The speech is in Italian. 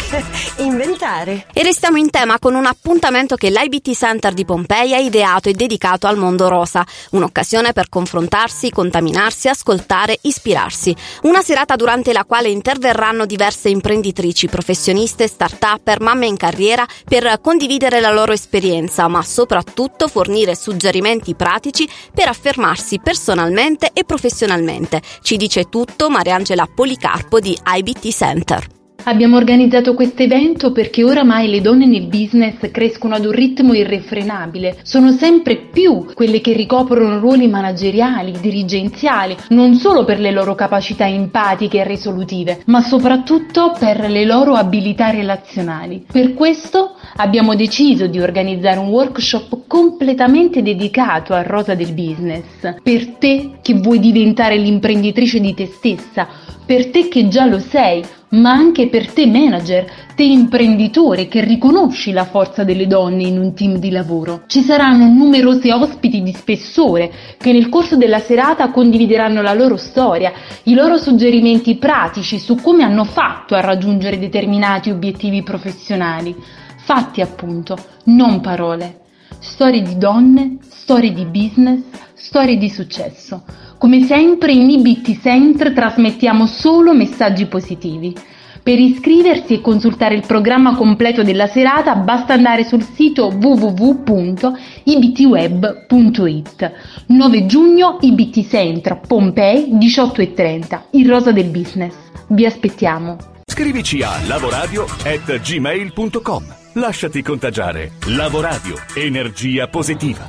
inventare. E restiamo in tema con un appuntamento che l'IBT Center di Pompeia ha ideato e dedicato al mondo rosa, un'occasione per confrontarsi, contaminarsi, ascoltare, ispirarsi. Una serata durante la quale interverranno diverse imprenditrici, professioniste, start-up, mamme in carriera per condividere la loro esperienza, ma soprattutto fornire suggerimenti pratici per affermarsi personalmente e professionalmente. Ci dice tutto Mariangela Policarpo di IBT Center. Abbiamo organizzato questo evento perché oramai le donne nel business crescono ad un ritmo irrefrenabile, sono sempre più quelle che ricoprono ruoli manageriali, dirigenziali, non solo per le loro capacità empatiche e risolutive, ma soprattutto per le loro abilità relazionali. Per questo abbiamo deciso di organizzare un workshop completamente dedicato a rosa del business, per te che vuoi diventare l'imprenditrice di te stessa, per te che già lo sei, ma anche per te manager, te imprenditore che riconosci la forza delle donne in un team di lavoro. Ci saranno numerosi ospiti di spessore che nel corso della serata condivideranno la loro storia, i loro suggerimenti pratici su come hanno fatto a raggiungere determinati obiettivi professionali. Fatti appunto, non parole. Storie di donne, storie di business, storie di successo. Come sempre in IBT Center trasmettiamo solo messaggi positivi. Per iscriversi e consultare il programma completo della serata basta andare sul sito www.ibtweb.it. 9 giugno IBT Center, Pompei 18.30, il rosa del business. Vi aspettiamo. Scrivici a lavoradio@gmail.com. Lasciati contagiare. Lavoradio, energia positiva.